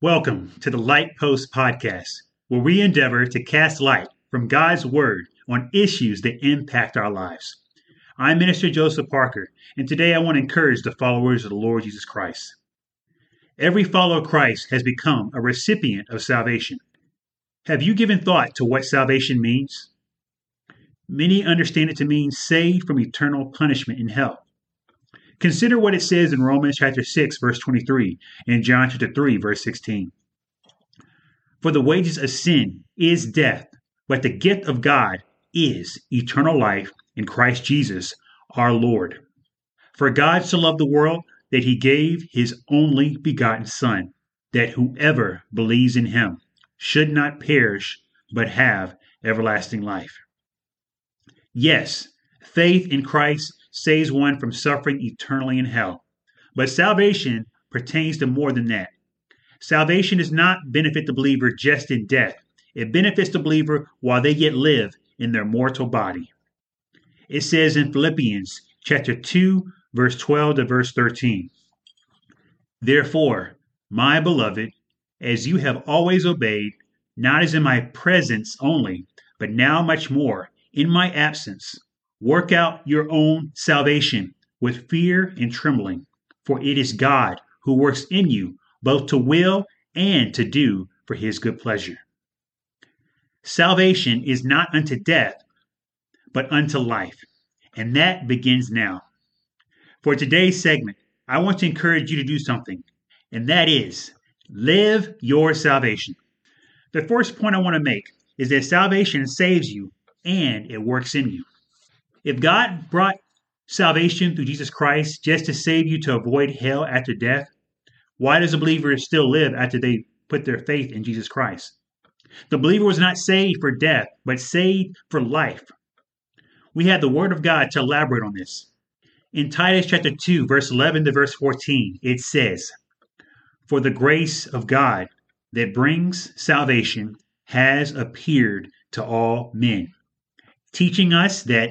Welcome to the Light Post Podcast, where we endeavor to cast light from God's Word on issues that impact our lives. I'm Minister Joseph Parker, and today I want to encourage the followers of the Lord Jesus Christ. Every follower of Christ has become a recipient of salvation. Have you given thought to what salvation means? Many understand it to mean saved from eternal punishment in hell. Consider what it says in Romans chapter 6 verse 23 and John chapter 3 verse 16. For the wages of sin is death, but the gift of God is eternal life in Christ Jesus our Lord. For God so loved the world that he gave his only begotten Son, that whoever believes in him should not perish, but have everlasting life. Yes, faith in Christ saves one from suffering eternally in hell. But salvation pertains to more than that. Salvation does not benefit the believer just in death, it benefits the believer while they yet live in their mortal body. It says in Philippians chapter 2, verse 12 to verse 13. Therefore, my beloved, as you have always obeyed, not as in my presence only, but now much more in my absence, Work out your own salvation with fear and trembling, for it is God who works in you both to will and to do for his good pleasure. Salvation is not unto death, but unto life, and that begins now. For today's segment, I want to encourage you to do something, and that is live your salvation. The first point I want to make is that salvation saves you and it works in you. If God brought salvation through Jesus Christ just to save you to avoid hell after death, why does a believer still live after they put their faith in Jesus Christ? The believer was not saved for death, but saved for life. We have the Word of God to elaborate on this. In Titus chapter 2, verse 11 to verse 14, it says, For the grace of God that brings salvation has appeared to all men, teaching us that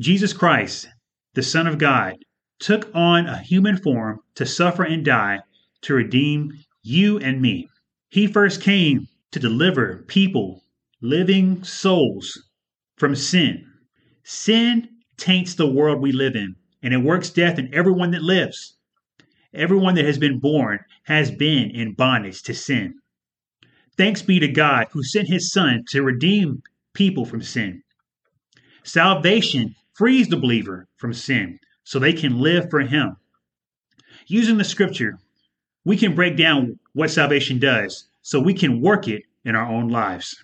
Jesus Christ, the Son of God, took on a human form to suffer and die to redeem you and me. He first came to deliver people, living souls, from sin. Sin taints the world we live in, and it works death in everyone that lives. Everyone that has been born has been in bondage to sin. Thanks be to God who sent his Son to redeem people from sin. Salvation frees the believer from sin so they can live for Him. Using the scripture, we can break down what salvation does so we can work it in our own lives.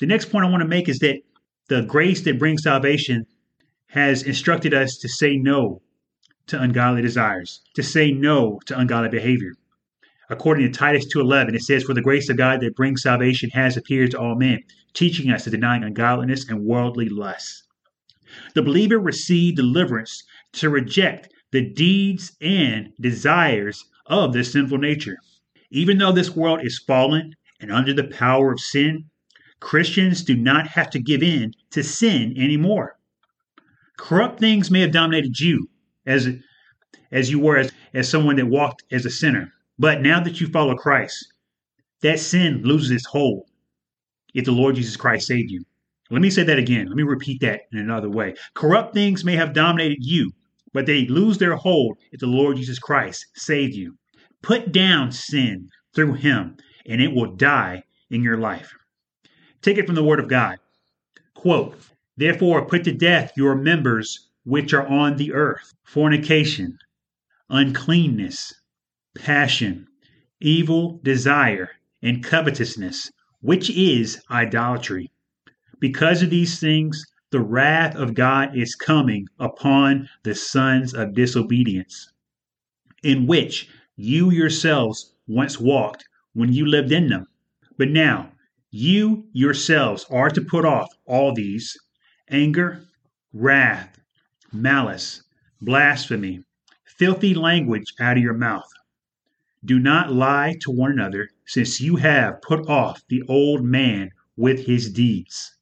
The next point I want to make is that the grace that brings salvation has instructed us to say no to ungodly desires, to say no to ungodly behavior. According to Titus 2:11, it says, "For the grace of God that brings salvation has appeared to all men, teaching us to deny ungodliness and worldly lusts." The believer received deliverance to reject the deeds and desires of this sinful nature. Even though this world is fallen and under the power of sin, Christians do not have to give in to sin anymore. Corrupt things may have dominated you as as you were as, as someone that walked as a sinner. But now that you follow Christ, that sin loses its hold if the Lord Jesus Christ saved you. Let me say that again. Let me repeat that in another way. Corrupt things may have dominated you, but they lose their hold if the Lord Jesus Christ saved you. Put down sin through him, and it will die in your life. Take it from the Word of God. Quote, Therefore, put to death your members which are on the earth fornication, uncleanness, passion, evil desire, and covetousness, which is idolatry. Because of these things, the wrath of God is coming upon the sons of disobedience, in which you yourselves once walked when you lived in them. But now, you yourselves are to put off all these anger, wrath, malice, blasphemy, filthy language out of your mouth. Do not lie to one another, since you have put off the old man with his deeds.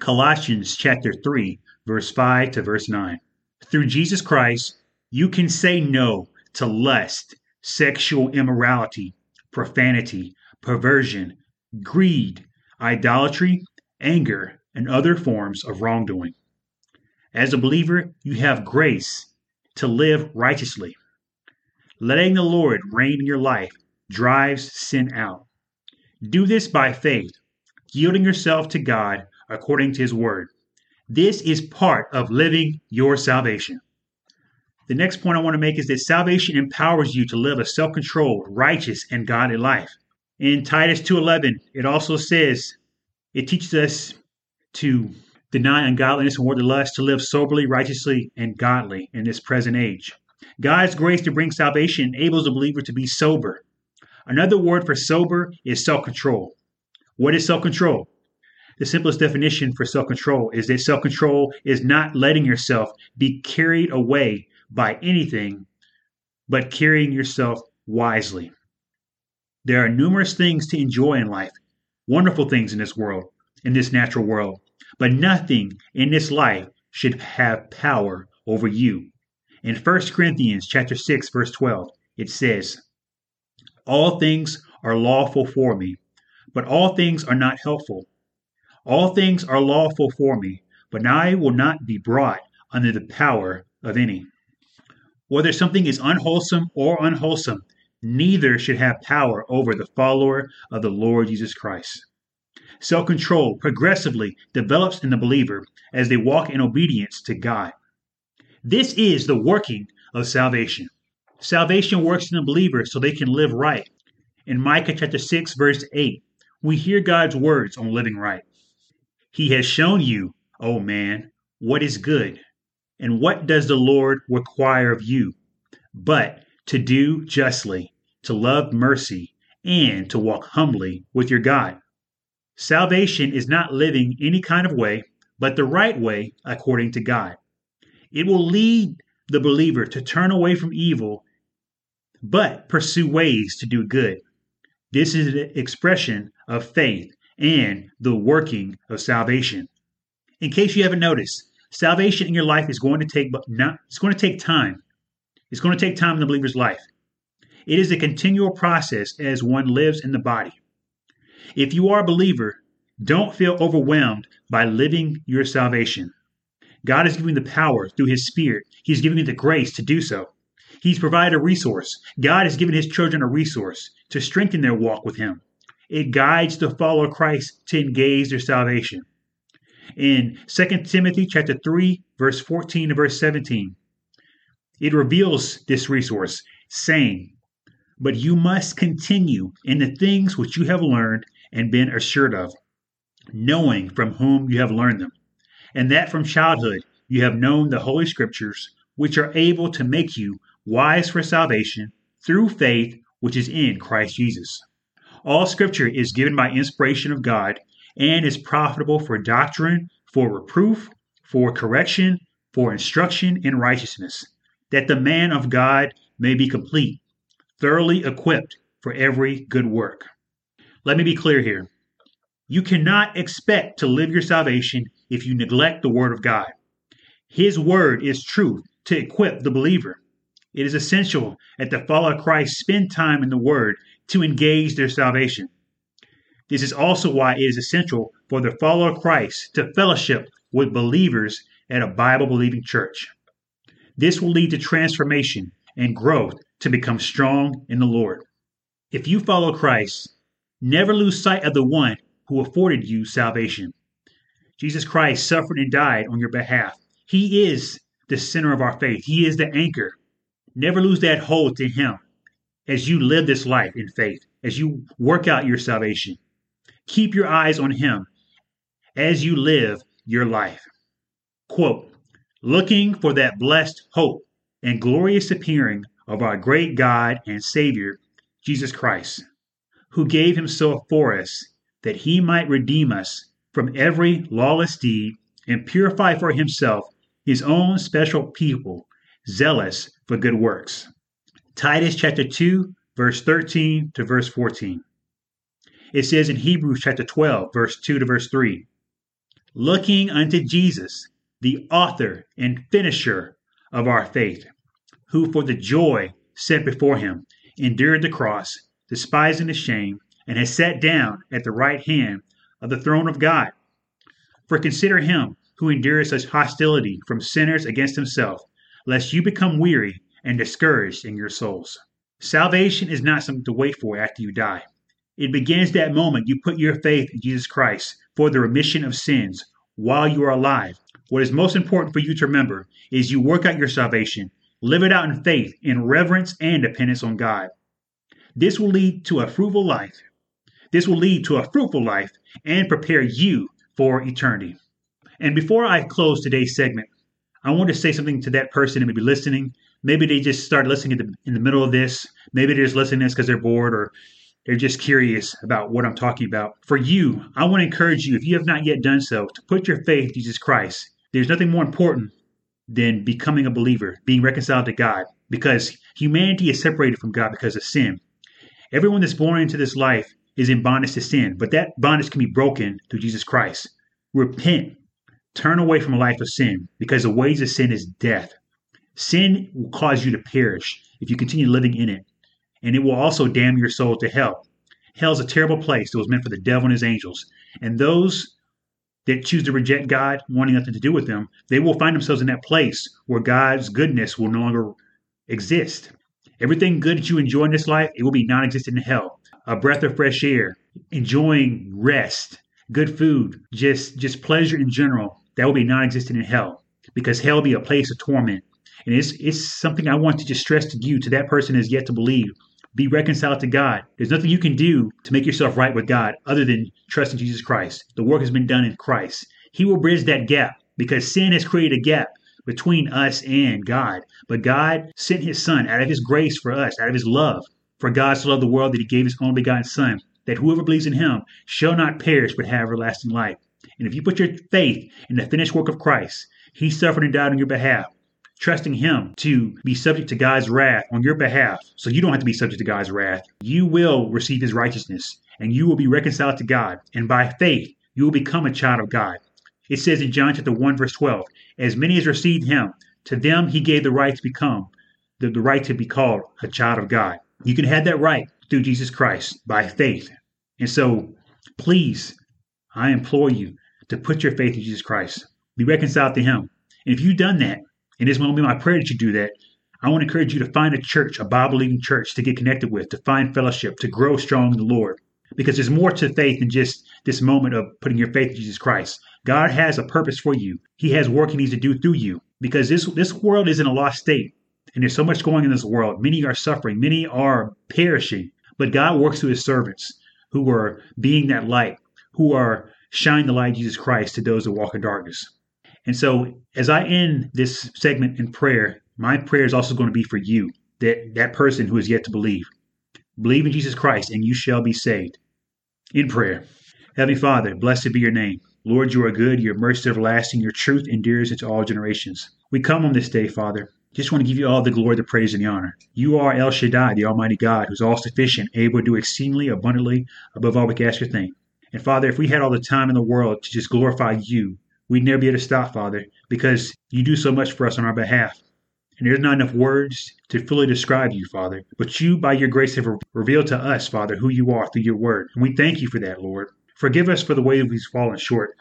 Colossians chapter 3, verse 5 to verse 9. Through Jesus Christ, you can say no to lust, sexual immorality, profanity, perversion, greed, idolatry, anger, and other forms of wrongdoing. As a believer, you have grace to live righteously. Letting the Lord reign in your life drives sin out. Do this by faith, yielding yourself to God according to his word. This is part of living your salvation. The next point I want to make is that salvation empowers you to live a self-controlled, righteous, and godly life. In Titus 2:11, it also says it teaches us to deny ungodliness and worldly lust, to live soberly, righteously, and godly in this present age. God's grace to bring salvation enables the believer to be sober. Another word for sober is self-control. What is self-control? The simplest definition for self control is that self control is not letting yourself be carried away by anything, but carrying yourself wisely. There are numerous things to enjoy in life, wonderful things in this world, in this natural world, but nothing in this life should have power over you. In 1 Corinthians chapter 6 verse 12, it says, "All things are lawful for me, but all things are not helpful. All things are lawful for me, but I will not be brought under the power of any. Whether something is unwholesome or unwholesome, neither should have power over the follower of the Lord Jesus Christ. Self control progressively develops in the believer as they walk in obedience to God. This is the working of salvation. Salvation works in the believer so they can live right. In Micah chapter 6, verse 8, we hear God's words on living right. He has shown you, O man, what is good. And what does the Lord require of you? But to do justly, to love mercy, and to walk humbly with your God. Salvation is not living any kind of way, but the right way according to God. It will lead the believer to turn away from evil, but pursue ways to do good. This is an expression of faith and the working of salvation. In case you haven't noticed, salvation in your life is going to take not it's going to take time. It's going to take time in the believer's life. It is a continual process as one lives in the body. If you are a believer, don't feel overwhelmed by living your salvation. God is giving the power through His Spirit. He's giving you the grace to do so. He's provided a resource. God has given His children a resource to strengthen their walk with Him. It guides the follower Christ to engage their salvation. In 2 Timothy chapter 3, verse 14 to verse 17, it reveals this resource, saying, But you must continue in the things which you have learned and been assured of, knowing from whom you have learned them, and that from childhood you have known the Holy Scriptures, which are able to make you wise for salvation through faith which is in Christ Jesus. All scripture is given by inspiration of God and is profitable for doctrine, for reproof, for correction, for instruction in righteousness, that the man of God may be complete, thoroughly equipped for every good work. Let me be clear here. You cannot expect to live your salvation if you neglect the Word of God. His Word is truth to equip the believer. It is essential that the follower of Christ spend time in the Word to engage their salvation. This is also why it is essential for the follower of Christ to fellowship with believers at a Bible believing church. This will lead to transformation and growth to become strong in the Lord. If you follow Christ, never lose sight of the one who afforded you salvation. Jesus Christ suffered and died on your behalf. He is the center of our faith, He is the anchor. Never lose that hold to Him as you live this life in faith, as you work out your salvation. Keep your eyes on Him as you live your life. Quote, looking for that blessed hope and glorious appearing of our great God and Savior, Jesus Christ, who gave himself for us, that he might redeem us from every lawless deed and purify for himself his own special people, zealous for good works. Titus chapter 2, verse 13 to verse 14. It says in Hebrews chapter 12, verse 2 to verse 3 Looking unto Jesus, the author and finisher of our faith, who for the joy set before him endured the cross, despising the shame, and has sat down at the right hand of the throne of God. For consider him who endures such hostility from sinners against himself, lest you become weary and discouraged in your souls. Salvation is not something to wait for after you die. It begins that moment you put your faith in Jesus Christ for the remission of sins while you are alive. What is most important for you to remember is you work out your salvation, live it out in faith, in reverence and dependence on God. This will lead to a fruitful life. This will lead to a fruitful life and prepare you for eternity. And before I close today's segment, I want to say something to that person who may be listening. Maybe they just started listening in the, in the middle of this. Maybe they're just listening to this because they're bored or they're just curious about what I'm talking about. For you, I want to encourage you, if you have not yet done so, to put your faith in Jesus Christ. There's nothing more important than becoming a believer, being reconciled to God, because humanity is separated from God because of sin. Everyone that's born into this life is in bondage to sin, but that bondage can be broken through Jesus Christ. Repent, turn away from a life of sin, because the wages of sin is death. Sin will cause you to perish if you continue living in it and it will also damn your soul to hell. Hell is a terrible place that was meant for the devil and his angels. And those that choose to reject God, wanting nothing to do with them, they will find themselves in that place where God's goodness will no longer exist. Everything good that you enjoy in this life, it will be non existent in hell. A breath of fresh air, enjoying rest, good food, just just pleasure in general, that will be non existent in hell. Because hell will be a place of torment. And it's it's something I want to just stress to you, to that person has yet to believe be reconciled to God. There's nothing you can do to make yourself right with God other than trust in Jesus Christ. The work has been done in Christ. He will bridge that gap because sin has created a gap between us and God. But God sent his son out of his grace for us, out of his love. For God so loved the world that he gave his only begotten son, that whoever believes in him shall not perish but have everlasting life. And if you put your faith in the finished work of Christ, he suffered and died on your behalf trusting Him to be subject to God's wrath on your behalf, so you don't have to be subject to God's wrath, you will receive His righteousness and you will be reconciled to God. And by faith, you will become a child of God. It says in John chapter 1, verse 12, as many as received Him, to them He gave the right to become, the, the right to be called a child of God. You can have that right through Jesus Christ by faith. And so, please, I implore you to put your faith in Jesus Christ. Be reconciled to Him. And if you've done that, and it's going to be my prayer that you do that. I want to encourage you to find a church, a Bible believing church to get connected with, to find fellowship, to grow strong in the Lord. Because there's more to faith than just this moment of putting your faith in Jesus Christ. God has a purpose for you. He has work he needs to do through you. Because this this world is in a lost state. And there's so much going in this world. Many are suffering, many are perishing. But God works through his servants who are being that light, who are shining the light of Jesus Christ to those that walk in darkness. And so, as I end this segment in prayer, my prayer is also going to be for you, that, that person who is yet to believe. Believe in Jesus Christ, and you shall be saved. In prayer, Heavenly Father, blessed be your name. Lord, you are good, your mercy is everlasting, your truth endures into all generations. We come on this day, Father. Just want to give you all the glory, the praise, and the honor. You are El Shaddai, the Almighty God, who's all sufficient, able to do exceedingly abundantly above all we can ask or think. And Father, if we had all the time in the world to just glorify you, we'd never be able to stop, Father, because you do so much for us on our behalf. And there's not enough words to fully describe you, Father. But you, by your grace, have revealed to us, Father, who you are through your word. And we thank you for that, Lord. Forgive us for the way we've fallen short.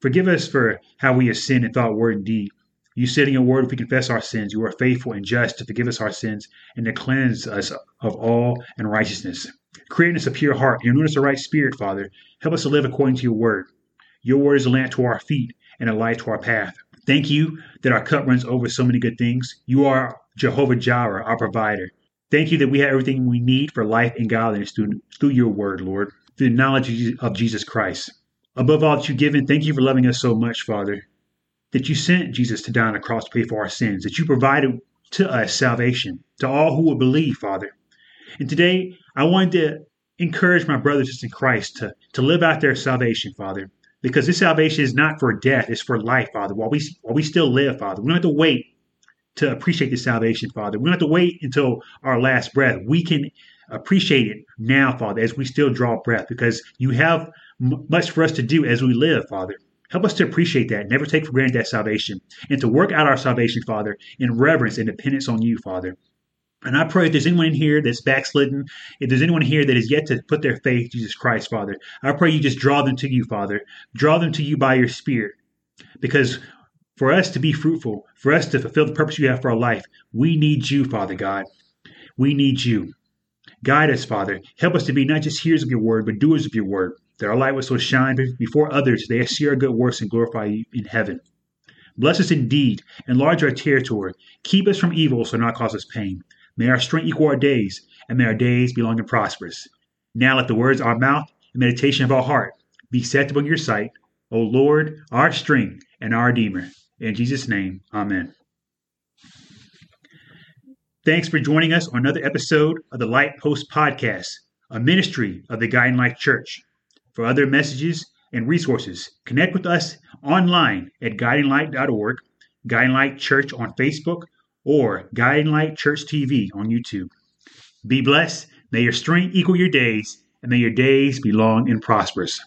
Forgive us for how we have sinned in thought, word, and deed. You said in your word, if we confess our sins, you are faithful and just to forgive us our sins and to cleanse us of all unrighteousness. Create in us a pure heart and renew us a right spirit, Father. Help us to live according to your word. Your word is a lamp to our feet and a light to our path. Thank you that our cup runs over so many good things. You are Jehovah Jireh, our provider. Thank you that we have everything we need for life and godliness through, through your word, Lord, through the knowledge of Jesus Christ. Above all that you've given, thank you for loving us so much, Father, that you sent Jesus to die on the cross to pay for our sins, that you provided to us salvation, to all who will believe, Father. And today, I wanted to encourage my brothers in Christ to, to live out their salvation, Father, because this salvation is not for death, it's for life, Father. While we, while we still live, Father, we don't have to wait to appreciate this salvation, Father. We don't have to wait until our last breath. We can appreciate it now, Father, as we still draw breath, because you have m- much for us to do as we live, Father. Help us to appreciate that, never take for granted that salvation, and to work out our salvation, Father, in reverence and dependence on you, Father. And I pray if there's anyone in here that's backslidden, if there's anyone here that is yet to put their faith in Jesus Christ, Father, I pray you just draw them to you, Father. Draw them to you by your Spirit. Because for us to be fruitful, for us to fulfill the purpose you have for our life, we need you, Father God. We need you. Guide us, Father. Help us to be not just hearers of your word, but doers of your word, that our light will so shine before others they see our good works and glorify you in heaven. Bless us indeed, enlarge our territory, keep us from evil so not cause us pain. May our strength equal our days, and may our days be long and prosperous. Now let the words of our mouth and meditation of our heart be acceptable in your sight, O Lord, our strength and our Redeemer. In Jesus' name, Amen. Thanks for joining us on another episode of the Light Post Podcast, a ministry of the Guiding Light Church. For other messages and resources, connect with us online at guidinglight.org, Guiding Light Church on Facebook, or Guiding Light Church TV on YouTube. Be blessed. May your strength equal your days, and may your days be long and prosperous.